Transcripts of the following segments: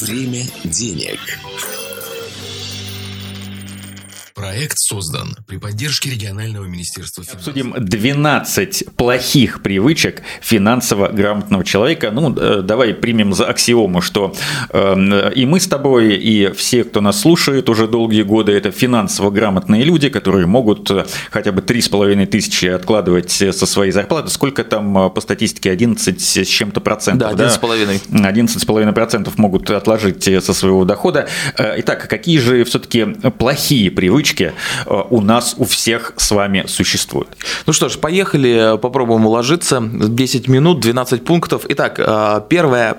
Время денег. Проект создан при поддержке регионального министерства финансов. Обсудим 12 плохих привычек финансово грамотного человека. Ну, э, давай примем за аксиому, что э, и мы с тобой, и все, кто нас слушает уже долгие годы, это финансово грамотные люди, которые могут э, хотя бы 3,5 тысячи откладывать со своей зарплаты. Сколько там по статистике? 11 с чем-то процентов. Да, 11,5. Да? 11,5 процентов могут отложить со своего дохода. Итак, какие же все-таки плохие привычки привычки э, у нас у всех с вами существуют. Ну что ж, поехали, попробуем уложиться. 10 минут, 12 пунктов. Итак, э, первое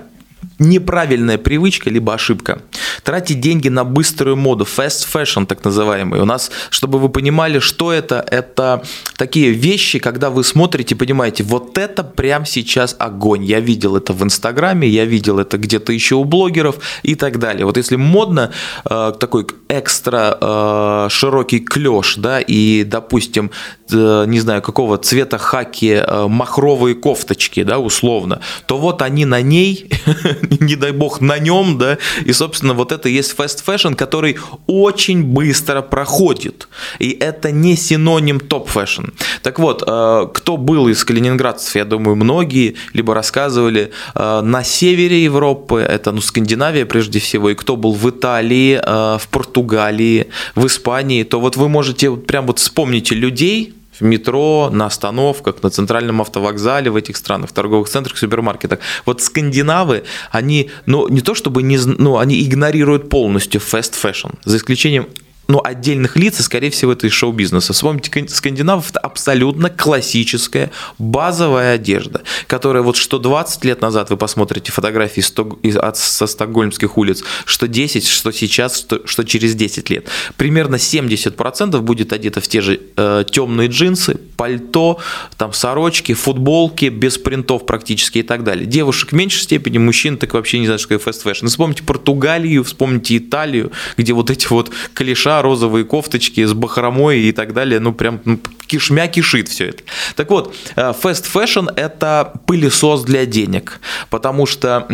неправильная привычка, либо ошибка. Тратить деньги на быструю моду, fast fashion так называемый. У нас, чтобы вы понимали, что это, это такие вещи, когда вы смотрите, понимаете, вот это прямо сейчас огонь. Я видел это в Инстаграме, я видел это где-то еще у блогеров и так далее. Вот если модно, э, такой экстра э, широкий клеш, да, и, допустим, э, не знаю, какого цвета хаки, махровые кофточки, да, условно, то вот они на ней не дай бог, на нем, да, и, собственно, вот это есть fast fashion, который очень быстро проходит, и это не синоним топ fashion. Так вот, э, кто был из калининградцев, я думаю, многие, либо рассказывали, э, на севере Европы, это, ну, Скандинавия прежде всего, и кто был в Италии, э, в Португалии, в Испании, то вот вы можете прям вот вспомните людей, в метро, на остановках, на центральном автовокзале в этих странах, в торговых центрах, супермаркетах. Вот скандинавы, они, ну, не то чтобы не, ну, они игнорируют полностью fast fashion, за исключением ну, отдельных лиц, и, скорее всего, это из шоу-бизнеса. Вспомните, скандинавов – это абсолютно классическая базовая одежда, которая вот что 20 лет назад вы посмотрите фотографии со стокгольмских улиц, что 10, что сейчас, что, что через 10 лет. Примерно 70% будет одето в те же э, темные джинсы, пальто, там сорочки, футболки, без принтов практически и так далее. Девушек в меньшей степени, мужчин так вообще не знаю, что такое. Ну, вспомните Португалию, вспомните Италию, где вот эти вот клиша розовые кофточки с бахромой и так далее, ну прям ну, кишмя кишит все это. Так вот, э, fast fashion – это пылесос для денег, потому что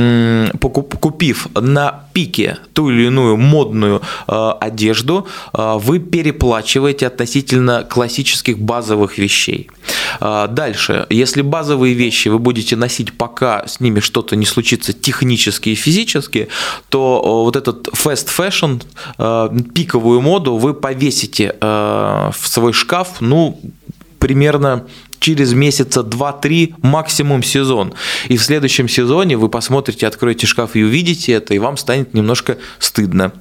купив на пике ту или иную модную э, одежду, э, вы переплачиваете относительно классических базовых вещей. Дальше, если базовые вещи вы будете носить, пока с ними что-то не случится технически и физически, то вот этот fast fashion, пиковую моду вы повесите в свой шкаф, ну, примерно через месяца 2-3, максимум сезон. И в следующем сезоне вы посмотрите, откроете шкаф и увидите это, и вам станет немножко стыдно.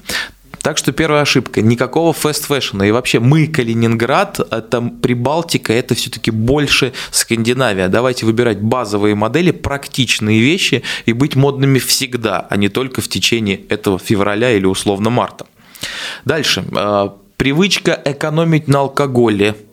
Так что первая ошибка. Никакого фэст фэшена. И вообще мы, Калининград, это Прибалтика, это все-таки больше Скандинавия. Давайте выбирать базовые модели, практичные вещи и быть модными всегда, а не только в течение этого февраля или условно марта. Дальше. А, привычка экономить на алкоголе –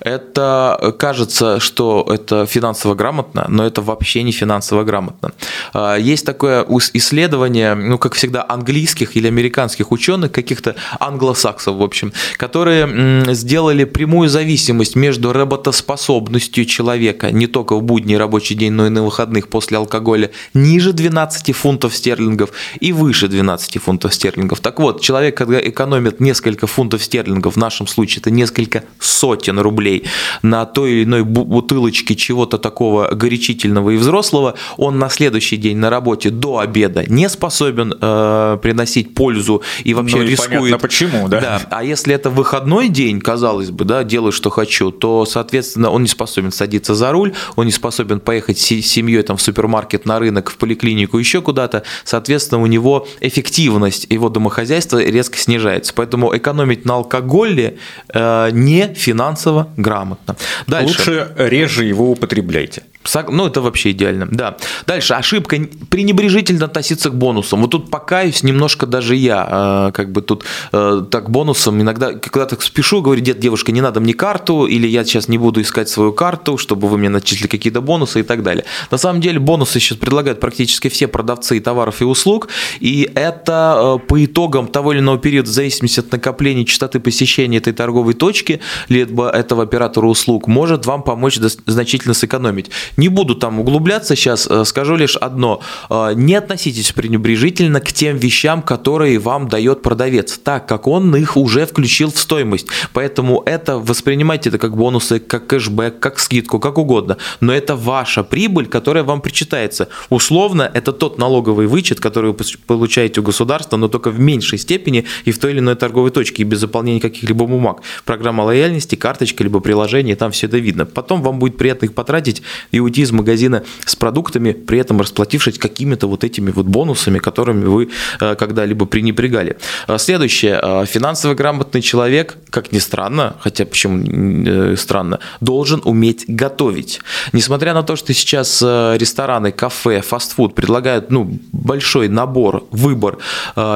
это кажется, что это финансово грамотно, но это вообще не финансово грамотно. А, есть такое исследование, ну, как всегда, английских или американских ученых, каких-то англосаксов, в общем, которые сделали прямую зависимость между работоспособностью человека не только в будний рабочий день, но и на выходных после алкоголя ниже 12 фунтов стерлингов и выше 12 фунтов стерлингов. Так вот, человек, когда экономит несколько фунтов стерлингов, в нашем случае это несколько сотен сотен рублей на той или иной бутылочке чего-то такого горячительного и взрослого, он на следующий день на работе до обеда не способен э, приносить пользу и вообще ну, и рискует. Понятно почему, да? Да. А если это выходной день, казалось бы, да, делаю, что хочу, то, соответственно, он не способен садиться за руль, он не способен поехать с семьей там в супермаркет, на рынок, в поликлинику, еще куда-то. Соответственно, у него эффективность его домохозяйства резко снижается. Поэтому экономить на алкоголе э, не финансово финансово грамотно. Дальше. Лучше реже его употребляйте. Ну, это вообще идеально, да. Дальше, ошибка пренебрежительно относиться к бонусам. Вот тут покаюсь немножко даже я, э, как бы тут э, так бонусом иногда, когда так спешу, говорю, дед, девушка, не надо мне карту, или я сейчас не буду искать свою карту, чтобы вы мне начислили какие-то бонусы и так далее. На самом деле бонусы сейчас предлагают практически все продавцы товаров и услуг, и это э, по итогам того или иного периода, в зависимости от накопления частоты посещения этой торговой точки, либо этого оператора услуг, может вам помочь значительно сэкономить. Не буду там углубляться сейчас, э, скажу лишь одно. Э, не относитесь пренебрежительно к тем вещам, которые вам дает продавец, так как он их уже включил в стоимость. Поэтому это воспринимайте это как бонусы, как кэшбэк, как скидку, как угодно. Но это ваша прибыль, которая вам причитается. Условно, это тот налоговый вычет, который вы получаете у государства, но только в меньшей степени и в той или иной торговой точке, и без заполнения каких-либо бумаг. Программа лояльности, карточка, либо приложение, там все это видно. Потом вам будет приятно их потратить и уйти из магазина с продуктами, при этом расплатившись какими-то вот этими вот бонусами, которыми вы э, когда-либо пренебрегали. Э, следующее. Э, финансово грамотный человек, как ни странно, хотя почему странно, должен уметь готовить. Несмотря на то, что сейчас рестораны, кафе, фастфуд предлагают ну, большой набор, выбор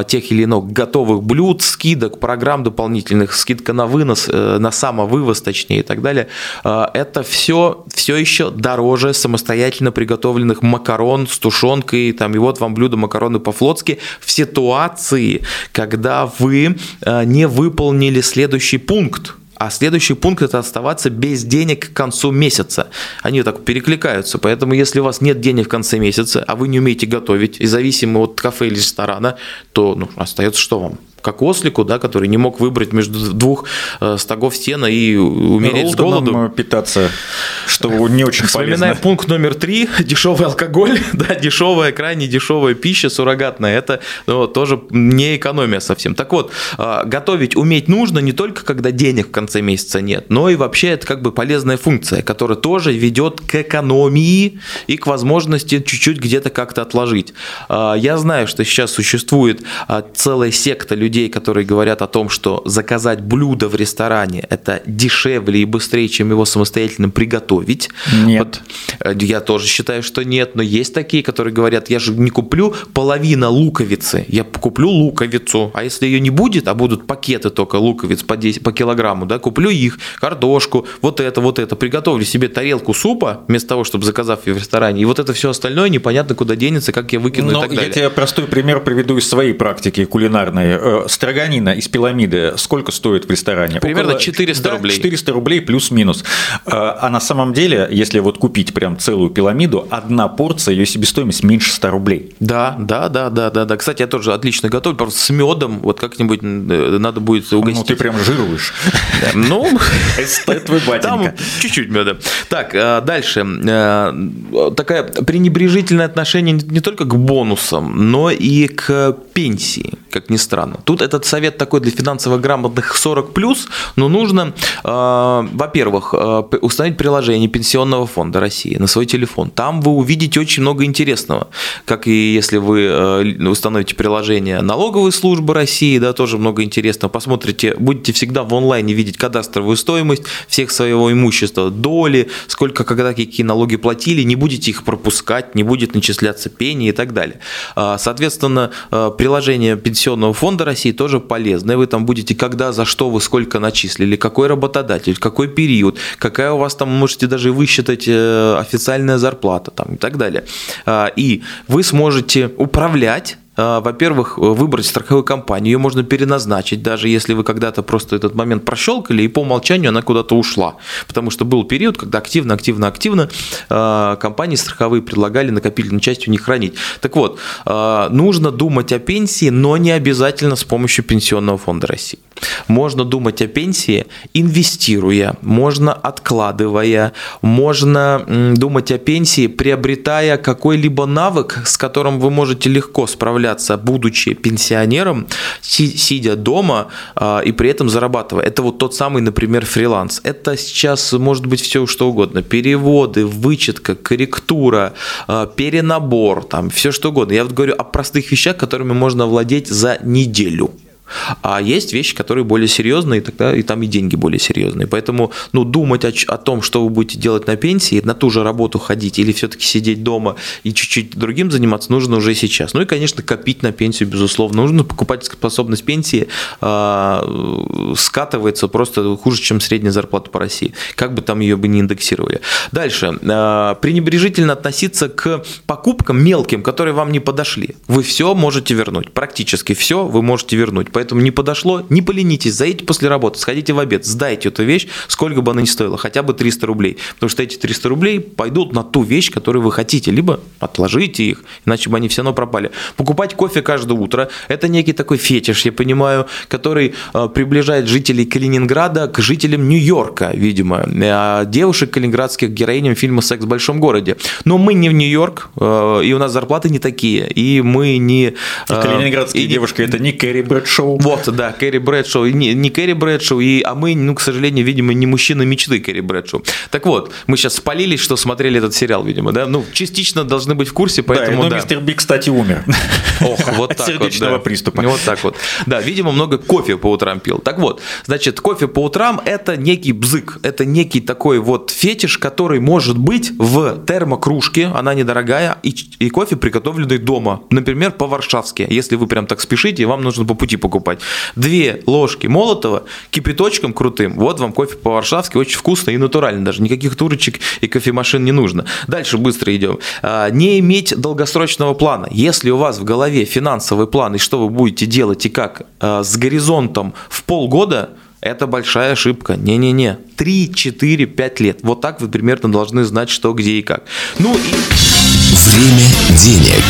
тех или иных готовых блюд, скидок, программ дополнительных, скидка на вынос, на самовывоз, точнее, и так далее, это все, все еще дороже самостоятельно приготовленных макарон с тушенкой, там, и вот вам блюдо макароны по-флотски в ситуации, когда вы э, не выполнили следующий пункт. А следующий пункт это оставаться без денег к концу месяца. Они так перекликаются. Поэтому, если у вас нет денег в конце месяца, а вы не умеете готовить, и зависимы от кафе или ресторана, то ну, остается что вам? Как ослику, да, который не мог выбрать между двух э, стогов сена и умереть с голоду. питаться, что не очень Вспоминая полезно. пункт номер три, дешевый алкоголь, да, дешевая, крайне дешевая пища суррогатная, это ну, тоже не экономия совсем. Так вот, э, готовить уметь нужно не только когда денег в конце месяца нет, но и вообще это как бы полезная функция, которая тоже ведет к экономии и к возможности чуть-чуть где-то как-то отложить. Э, я знаю, что сейчас существует целая секта людей, людей, которые говорят о том, что заказать блюдо в ресторане это дешевле и быстрее, чем его самостоятельно приготовить. Нет. Вот, э, я тоже считаю, что нет, но есть такие, которые говорят, я же не куплю половина луковицы, я куплю луковицу, а если ее не будет, а будут пакеты только луковиц по, 10, по килограмму, да, куплю их, картошку, вот это, вот это, приготовлю себе тарелку супа, вместо того, чтобы заказав ее в ресторане, и вот это все остальное непонятно куда денется, как я выкину Но и так далее. Я тебе простой пример приведу из своей практики кулинарной э, строганина из пиламиды сколько стоит в ресторане? Примерно Около, 400 да, рублей. 400 рублей плюс-минус. А, а на самом деле, если вот купить прям целую пиламиду, одна порция, ее себестоимость меньше 100 рублей. Да, да, да, да, да. да. Кстати, я тоже отлично готовлю, просто с медом, вот как-нибудь э, надо будет угостить. Ну, ты прям жируешь. Ну, твой батенька. Там чуть-чуть меда. Так, э, дальше. Э, такое пренебрежительное отношение не только к бонусам, но и к пенсии, как ни странно. Тут этот совет такой для финансово грамотных 40 плюс, но нужно, э, во-первых, э, установить приложение Пенсионного фонда России на свой телефон. Там вы увидите очень много интересного, как и если вы э, установите приложение налоговой службы России, да, тоже много интересного. Посмотрите, будете всегда в онлайне видеть кадастровую стоимость всех своего имущества, доли, сколько когда какие налоги платили, не будете их пропускать, не будет начисляться пени и так далее. А, соответственно, приложение Пенсионного фонда России тоже полезное. Вы там будете, когда, за что вы сколько начислили, какой работодатель, какой период, какая у вас там, можете даже высчитать э, официальная зарплата там, и так далее. А, и вы сможете управлять во-первых, выбрать страховую компанию, ее можно переназначить, даже если вы когда-то просто этот момент прощелкали, и по умолчанию она куда-то ушла. Потому что был период, когда активно, активно, активно а, компании страховые предлагали накопительную часть у них хранить. Так вот, а, нужно думать о пенсии, но не обязательно с помощью Пенсионного фонда России. Можно думать о пенсии, инвестируя, можно откладывая, можно думать о пенсии, приобретая какой-либо навык, с которым вы можете легко справляться, будучи пенсионером, сидя дома а, и при этом зарабатывая. Это вот тот самый, например, фриланс. Это сейчас может быть все что угодно. Переводы, вычетка, корректура, а, перенабор, там все что угодно. Я вот говорю о простых вещах, которыми можно владеть за неделю. А есть вещи, которые более серьезные, и тогда и там и деньги более серьезные. Поэтому ну, думать о, о том, что вы будете делать на пенсии, на ту же работу ходить или все-таки сидеть дома и чуть-чуть другим заниматься, нужно уже сейчас. Ну и, конечно, копить на пенсию, безусловно. Нужно покупать способность пенсии э, скатывается просто хуже, чем средняя зарплата по России. Как бы там ее бы не индексировали. Дальше. Э, пренебрежительно относиться к покупкам мелким, которые вам не подошли. Вы все можете вернуть. Практически все вы можете вернуть Поэтому не подошло, не поленитесь, заедьте после работы, сходите в обед, сдайте эту вещь, сколько бы она ни стоила, хотя бы 300 рублей. Потому что эти 300 рублей пойдут на ту вещь, которую вы хотите, либо отложите их, иначе бы они все равно пропали. Покупать кофе каждое утро – это некий такой фетиш, я понимаю, который э, приближает жителей Калининграда к жителям Нью-Йорка, видимо, а девушек калининградских героиням фильма «Секс в большом городе». Но мы не в Нью-Йорк, э, и у нас зарплаты не такие, и мы не... Э, Калининградские и девушки – это не Кэрри Брэдшоу. Вот, да, Кэрри Брэдшоу, не, не Кэрри Брэдшоу, и, а мы, ну, к сожалению, видимо, не мужчина мечты Кэрри Брэдшоу. Так вот, мы сейчас спалились, что смотрели этот сериал, видимо, да? Ну, частично должны быть в курсе, поэтому да. да. мистер Би, кстати, умер. Ох, вот так Сердечного вот, да. приступа. Вот так вот. Да, видимо, много кофе по утрам пил. Так вот, значит, кофе по утрам – это некий бзык, это некий такой вот фетиш, который может быть в термокружке, она недорогая, и, и кофе, приготовленный дома. Например, по-варшавски. Если вы прям так спешите, вам нужно по пути покупать. Две ложки молотого кипяточком крутым. Вот вам кофе по-варшавски, очень вкусно и натурально даже. Никаких турочек и кофемашин не нужно. Дальше быстро идем. А, не иметь долгосрочного плана. Если у вас в голове финансовый план и что вы будете делать и как а, с горизонтом в полгода, это большая ошибка. Не-не-не. 3, 4, 5 лет. Вот так вы примерно должны знать, что, где и как. Ну и... Время денег.